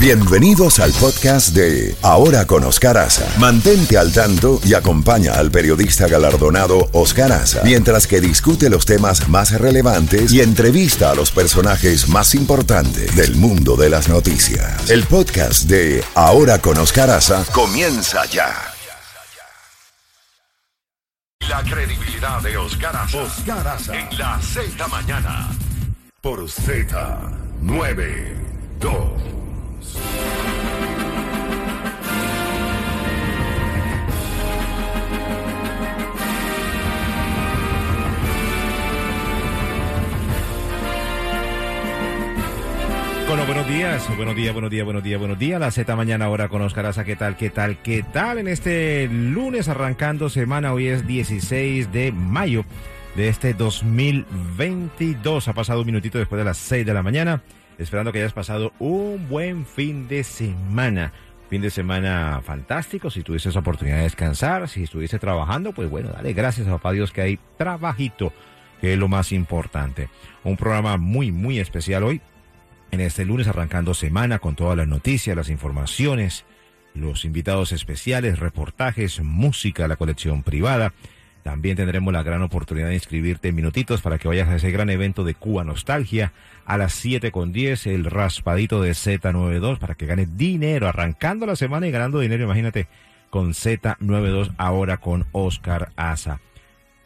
Bienvenidos al podcast de Ahora con Oscar Aza. Mantente al tanto y acompaña al periodista galardonado Oscar Aza mientras que discute los temas más relevantes y entrevista a los personajes más importantes del mundo de las noticias. El podcast de Ahora con Oscar Aza comienza ya. La credibilidad de Oscar Aza. Oscar Aza. En la Z mañana. Por Z92. Bueno, buenos días, buenos días, buenos días, buenos días, buenos días. La Z mañana ahora con Oscar Aza. ¿Qué tal, qué tal, qué tal? En este lunes arrancando semana, hoy es 16 de mayo de este 2022. Ha pasado un minutito después de las 6 de la mañana esperando que hayas pasado un buen fin de semana. Fin de semana fantástico, si tuviste esa oportunidad de descansar, si estuviste trabajando, pues bueno, dale gracias a papá Dios que hay trabajito, que es lo más importante. Un programa muy, muy especial hoy, en este lunes arrancando semana con todas las noticias, las informaciones, los invitados especiales, reportajes, música, la colección privada. También tendremos la gran oportunidad de inscribirte en minutitos para que vayas a ese gran evento de Cuba Nostalgia a las 7 con 10, el raspadito de Z92 para que ganes dinero, arrancando la semana y ganando dinero, imagínate, con Z92 ahora con Oscar Asa.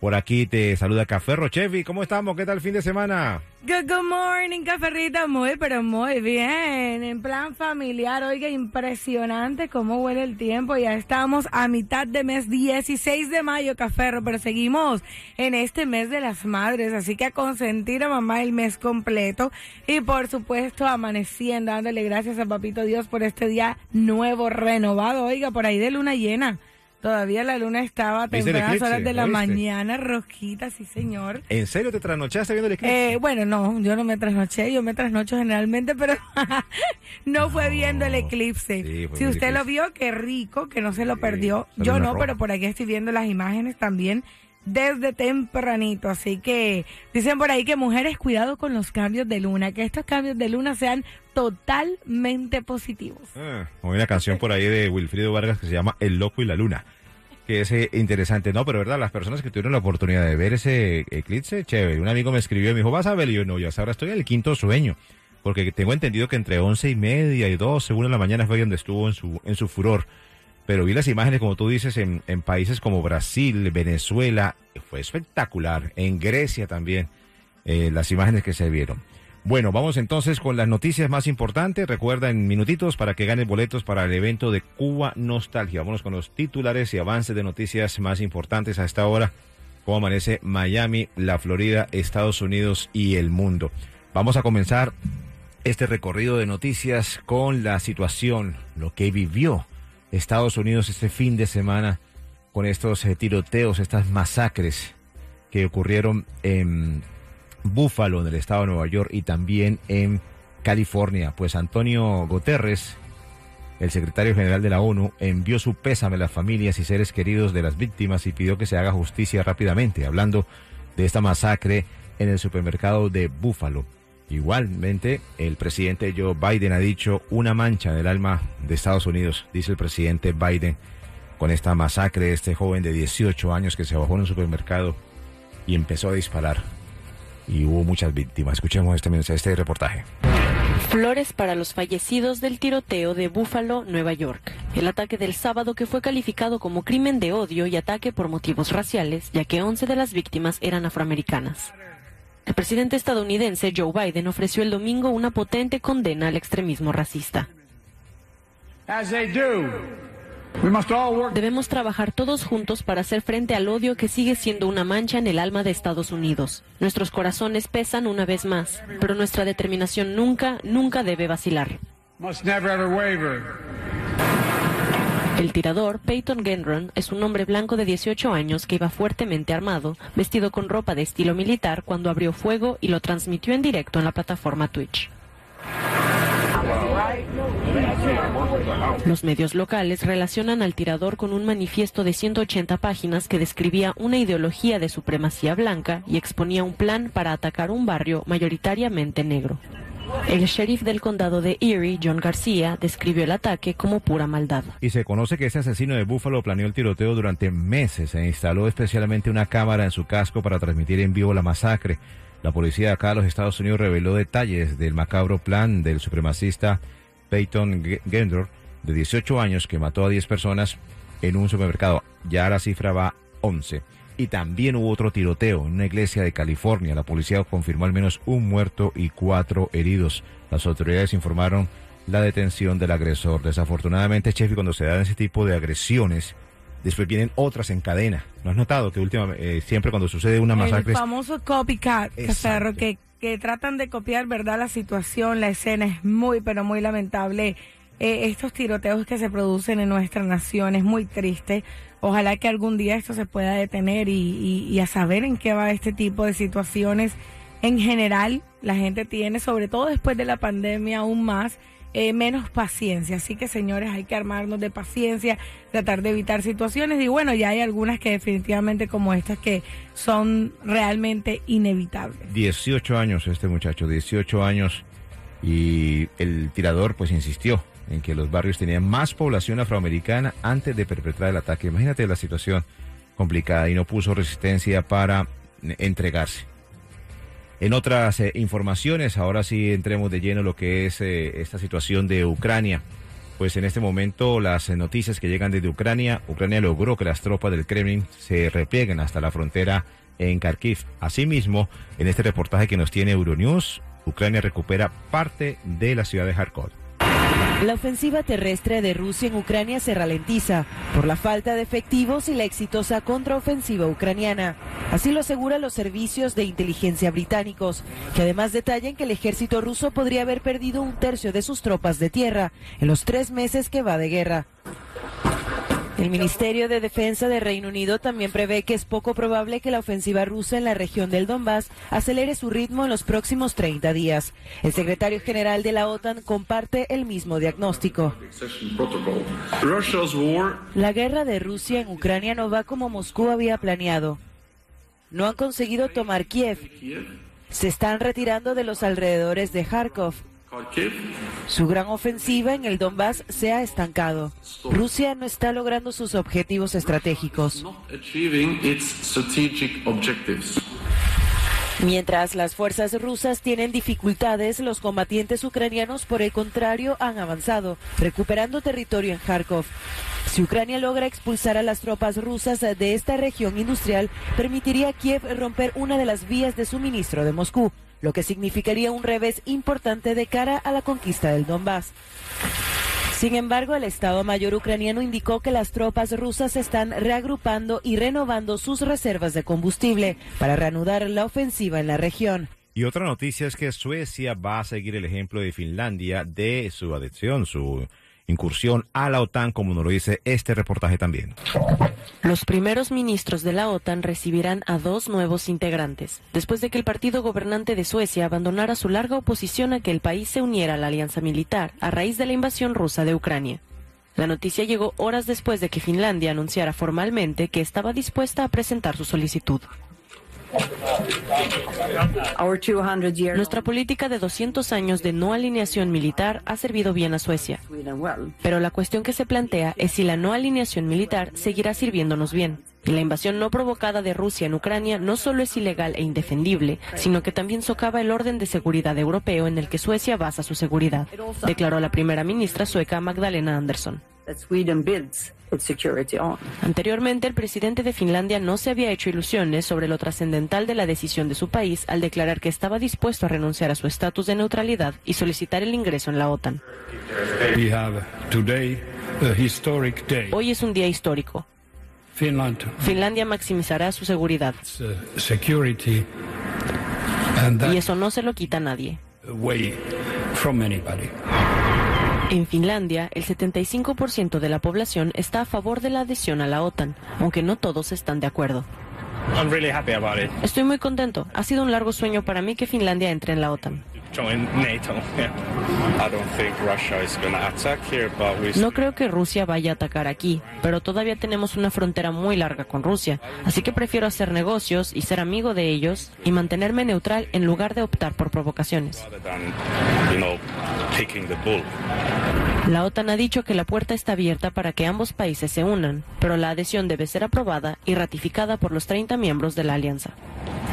Por aquí te saluda Café Rochevi. ¿Cómo estamos? ¿Qué tal el fin de semana? Good, good morning, Caferrita. Muy, pero muy bien. En plan familiar, oiga, impresionante cómo huele el tiempo. Ya estamos a mitad de mes 16 de mayo, Caferro, pero seguimos en este mes de las madres. Así que a consentir a mamá el mes completo. Y por supuesto, amaneciendo, dándole gracias a Papito Dios por este día nuevo, renovado. Oiga, por ahí de luna llena. Todavía la luna estaba a tempranas horas de la mañana, rojita, sí señor. ¿En serio te trasnochaste viendo el eclipse? Eh, bueno, no, yo no me trasnoché, yo me trasnocho generalmente, pero no, fue viendo el eclipse. si usted lo vio, qué rico, que no se lo perdió. Yo no, pero por aquí estoy viendo las imágenes también desde tempranito. Así que dicen por ahí que mujeres, cuidado con los cambios de luna, que estos cambios de luna sean totalmente positivos. Ah, hay una canción por ahí de Wilfrido Vargas que se llama El Loco y la Luna, que es eh, interesante, ¿no? Pero verdad, las personas que tuvieron la oportunidad de ver ese eclipse, chévere. Un amigo me escribió y me dijo, ¿vas a ver? Y yo, no, ahora estoy en el quinto sueño. Porque tengo entendido que entre once y media y dos, según en la mañana, fue donde estuvo en su, en su furor pero vi las imágenes, como tú dices, en, países como Brasil, Venezuela, fue espectacular, en Grecia también, eh, las imágenes que se vieron. Bueno, vamos entonces con las noticias más importantes. Recuerda en minutitos para que ganes boletos para el evento de Cuba Nostalgia. Vámonos con los titulares y avances de noticias más importantes a esta hora. Cómo amanece Miami, la Florida, Estados Unidos y el mundo. Vamos a comenzar este recorrido de noticias con la situación, lo que vivió Estados Unidos este fin de semana con estos eh, tiroteos, estas masacres que ocurrieron en Búfalo, en el estado de Nueva York, y también en California. Pues Antonio Guterres, el secretario general de la ONU, envió su pésame a las familias y seres queridos de las víctimas y pidió que se haga justicia rápidamente, hablando de esta masacre en el supermercado de Búfalo. Igualmente, el presidente Joe Biden ha dicho una mancha en el alma de Estados Unidos, dice el presidente Biden, con esta masacre de este joven de 18 años que se bajó en un supermercado y empezó a disparar y hubo muchas víctimas. Escuchemos este este reportaje. Flores para los fallecidos del tiroteo de Buffalo, Nueva York. El ataque del sábado que fue calificado como crimen de odio y ataque por motivos raciales, ya que 11 de las víctimas eran afroamericanas. El presidente estadounidense Joe Biden ofreció el domingo una potente condena al extremismo racista. Debemos trabajar todos juntos para hacer frente al odio que sigue siendo una mancha en el alma de Estados Unidos. Nuestros corazones pesan una vez más, pero nuestra determinación nunca, nunca debe vacilar. El tirador, Peyton Gendron, es un hombre blanco de 18 años que iba fuertemente armado, vestido con ropa de estilo militar cuando abrió fuego y lo transmitió en directo en la plataforma Twitch. Los medios locales relacionan al tirador con un manifiesto de 180 páginas que describía una ideología de supremacía blanca y exponía un plan para atacar un barrio mayoritariamente negro. El sheriff del condado de Erie, John García, describió el ataque como pura maldad. Y se conoce que este asesino de Búfalo planeó el tiroteo durante meses e instaló especialmente una cámara en su casco para transmitir en vivo la masacre. La policía de acá de los Estados Unidos reveló detalles del macabro plan del supremacista Peyton Gendor, de 18 años, que mató a 10 personas en un supermercado. Ya la cifra va 11. Y también hubo otro tiroteo en una iglesia de California. La policía confirmó al menos un muerto y cuatro heridos. Las autoridades informaron la detención del agresor. Desafortunadamente, Chefi, cuando se dan ese tipo de agresiones, después vienen otras en cadena. ¿No has notado que últimamente, eh, siempre cuando sucede una masacre... El famoso copycat, Cacerro, que, que tratan de copiar, ¿verdad? La situación, la escena es muy, pero muy lamentable. Eh, estos tiroteos que se producen en nuestra nación es muy triste Ojalá que algún día esto se pueda detener y, a saber en qué va este tipo de situaciones. En general, la gente tiene, sobre todo después de la pandemia, aún más, eh, menos paciencia. Así que, señores, hay que armarnos de paciencia, tratar de evitar situaciones. Y bueno, ya hay algunas que definitivamente como estas que son realmente inevitables. 18 años este muchacho, 18 años. Y el tirador pues insistió en que los barrios tenían más población afroamericana antes de perpetrar el ataque. Imagínate la situación complicada y no puso resistencia para entregarse. En otras eh, informaciones, ahora sí entremos de lleno lo que es eh, esta situación de Ucrania. Pues en este momento las noticias que llegan desde Ucrania, Ucrania logró que las tropas del Kremlin se replieguen hasta la frontera en Kharkiv. Asimismo, en este reportaje que nos tiene Euronews, Ucrania recupera parte de la ciudad de Kharkov. La ofensiva terrestre de Rusia en Ucrania se ralentiza por la falta de efectivos y la exitosa contraofensiva ucraniana. Así lo aseguran los servicios de inteligencia británicos, que además detallan que el ejército ruso podría haber perdido un tercio de sus tropas de tierra en los tres meses que va de guerra. El Ministerio de Defensa de Reino Unido también prevé que es poco probable que la ofensiva rusa en la región del Donbass acelere su ritmo en los próximos 30 días. El secretario general de la OTAN comparte el mismo diagnóstico. La guerra de Rusia en Ucrania no va como Moscú había planeado. No han conseguido tomar Kiev. Se están retirando de los alrededores de Kharkov su gran ofensiva en el Donbass se ha estancado. Rusia no está logrando sus objetivos estratégicos. Mientras las fuerzas rusas tienen dificultades, los combatientes ucranianos, por el contrario, han avanzado, recuperando territorio en Kharkov. Si Ucrania logra expulsar a las tropas rusas de esta región industrial, permitiría a Kiev romper una de las vías de suministro de Moscú, lo que significaría un revés importante de cara a la conquista del Donbass. Sin embargo, el Estado Mayor ucraniano indicó que las tropas rusas están reagrupando y renovando sus reservas de combustible para reanudar la ofensiva en la región. Y otra noticia es que Suecia va a seguir el ejemplo de Finlandia de su adhesión, su incursión a la OTAN, como nos lo dice este reportaje también. Los primeros ministros de la OTAN recibirán a dos nuevos integrantes, después de que el partido gobernante de Suecia abandonara su larga oposición a que el país se uniera a la alianza militar a raíz de la invasión rusa de Ucrania. La noticia llegó horas después de que Finlandia anunciara formalmente que estaba dispuesta a presentar su solicitud. Nuestra política de 200 años de no alineación militar ha servido bien a Suecia. Pero la cuestión que se plantea es si la no alineación militar seguirá sirviéndonos bien. La invasión no provocada de Rusia en Ucrania no solo es ilegal e indefendible, sino que también socava el orden de seguridad europeo en el que Suecia basa su seguridad, declaró la primera ministra sueca Magdalena Andersson. Anteriormente, el presidente de Finlandia no se había hecho ilusiones sobre lo trascendental de la decisión de su país al declarar que estaba dispuesto a renunciar a su estatus de neutralidad y solicitar el ingreso en la OTAN. Hoy es un día histórico. Finlandia maximizará su seguridad. Y eso no se lo quita a nadie. En Finlandia, el 75% de la población está a favor de la adhesión a la OTAN, aunque no todos están de acuerdo. Estoy muy contento. Ha sido un largo sueño para mí que Finlandia entre en la OTAN. No creo que Rusia vaya a atacar aquí, pero todavía tenemos una frontera muy larga con Rusia, así que prefiero hacer negocios y ser amigo de ellos y mantenerme neutral en lugar de optar por provocaciones. taking the bull. La OTAN ha dicho que la puerta está abierta para que ambos países se unan, pero la adhesión debe ser aprobada y ratificada por los 30 miembros de la alianza.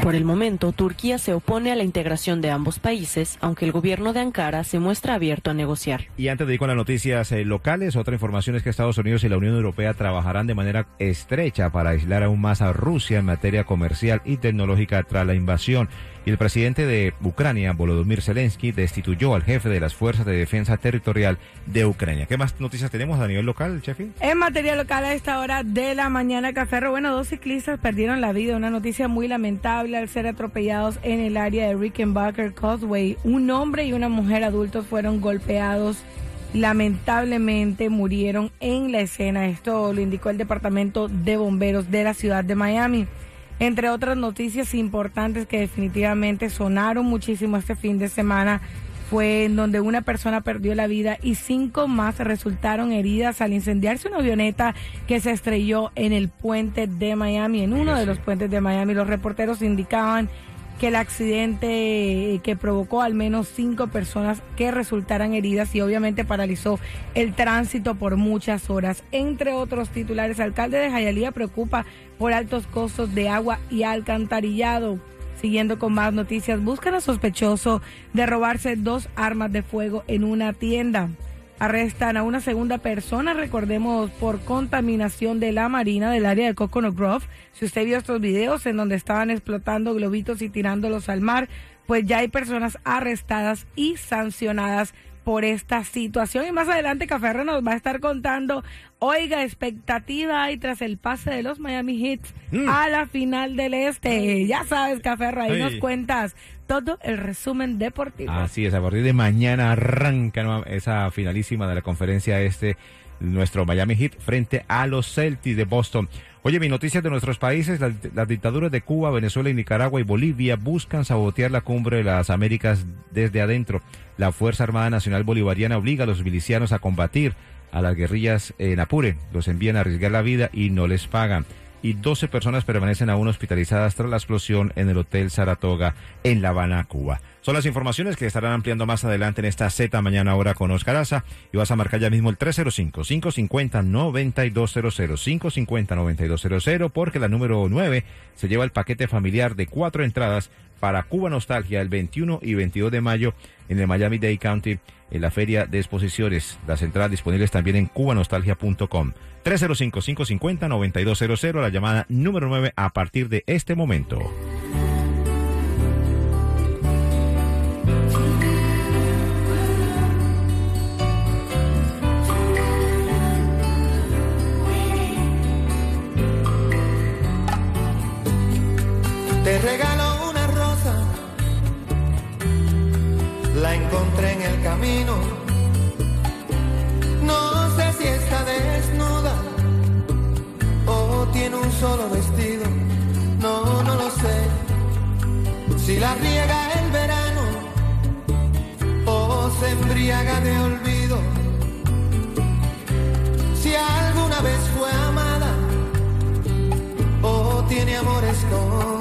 Por el momento, Turquía se opone a la integración de ambos países, aunque el gobierno de Ankara se muestra abierto a negociar. Y antes de ir con las noticias eh, locales, otra información es que Estados Unidos y la Unión Europea trabajarán de manera estrecha para aislar aún más a Rusia en materia comercial y tecnológica tras la invasión. Y el presidente de Ucrania, Volodymyr Zelensky, destituyó al jefe de las Fuerzas de Defensa Territorial de Ucrania. ¿Qué más noticias tenemos a nivel local, Chefi? En materia local, a esta hora de la mañana, Caferro, bueno, dos ciclistas perdieron la vida. Una noticia muy lamentable al ser atropellados en el área de Rickenbacker Causeway. Un hombre y una mujer adultos fueron golpeados. Lamentablemente murieron en la escena. Esto lo indicó el Departamento de Bomberos de la ciudad de Miami entre otras noticias importantes que definitivamente sonaron muchísimo este fin de semana fue en donde una persona perdió la vida y cinco más resultaron heridas al incendiarse una avioneta que se estrelló en el puente de Miami, en uno de los puentes de Miami. Los reporteros indicaban que el accidente que provocó al menos cinco personas que resultaran heridas y obviamente paralizó el tránsito por muchas horas. Entre otros titulares, el alcalde de Jayalía preocupa por altos costos de agua y alcantarillado. Siguiendo con más noticias, buscan a sospechoso de robarse dos armas de fuego en una tienda. Arrestan a una segunda persona, recordemos, por contaminación de la marina del área de Coconut Grove. Si usted vio estos videos en donde estaban explotando globitos y tirándolos al mar, pues ya hay personas arrestadas y sancionadas por esta situación. Y más adelante Café nos va a estar contando, oiga, expectativa hay tras el pase de los Miami Heat mm. a la final del Este. Ya sabes, Café ahí nos cuentas todo el resumen deportivo. Así es, a partir de mañana arranca esa finalísima de la conferencia Este, nuestro Miami Heat frente a los Celtics de Boston. Oye, mi noticias de nuestros países, las, las, dictaduras de Cuba, Venezuela, Nicaragua y Bolivia buscan sabotear la cumbre de las Américas desde adentro. La Fuerza Armada Nacional Bolivariana obliga a los milicianos a combatir a las guerrillas en Apure. Los envían a arriesgar la vida y no les pagan. Y 12 personas permanecen aún hospitalizadas tras la explosión en el Hotel Saratoga en La Habana, Cuba. Son las informaciones que estarán ampliando más adelante en esta Z mañana ahora con Oscar Aza. Y vas a marcar ya mismo el 305-550-9200, 550-9200, porque la número 9 se lleva el paquete familiar de cuatro entradas para Cuba Nostalgia el 21 y 22 de mayo en el Miami Dade County en la Feria de Exposiciones. Las entradas disponibles también en cubanostalgia.com. 305-550-9200, la llamada número 9 a partir de este momento. Tiene un solo vestido, no, no lo sé. Si la riega el verano o se embriaga de olvido. Si alguna vez fue amada o tiene amores con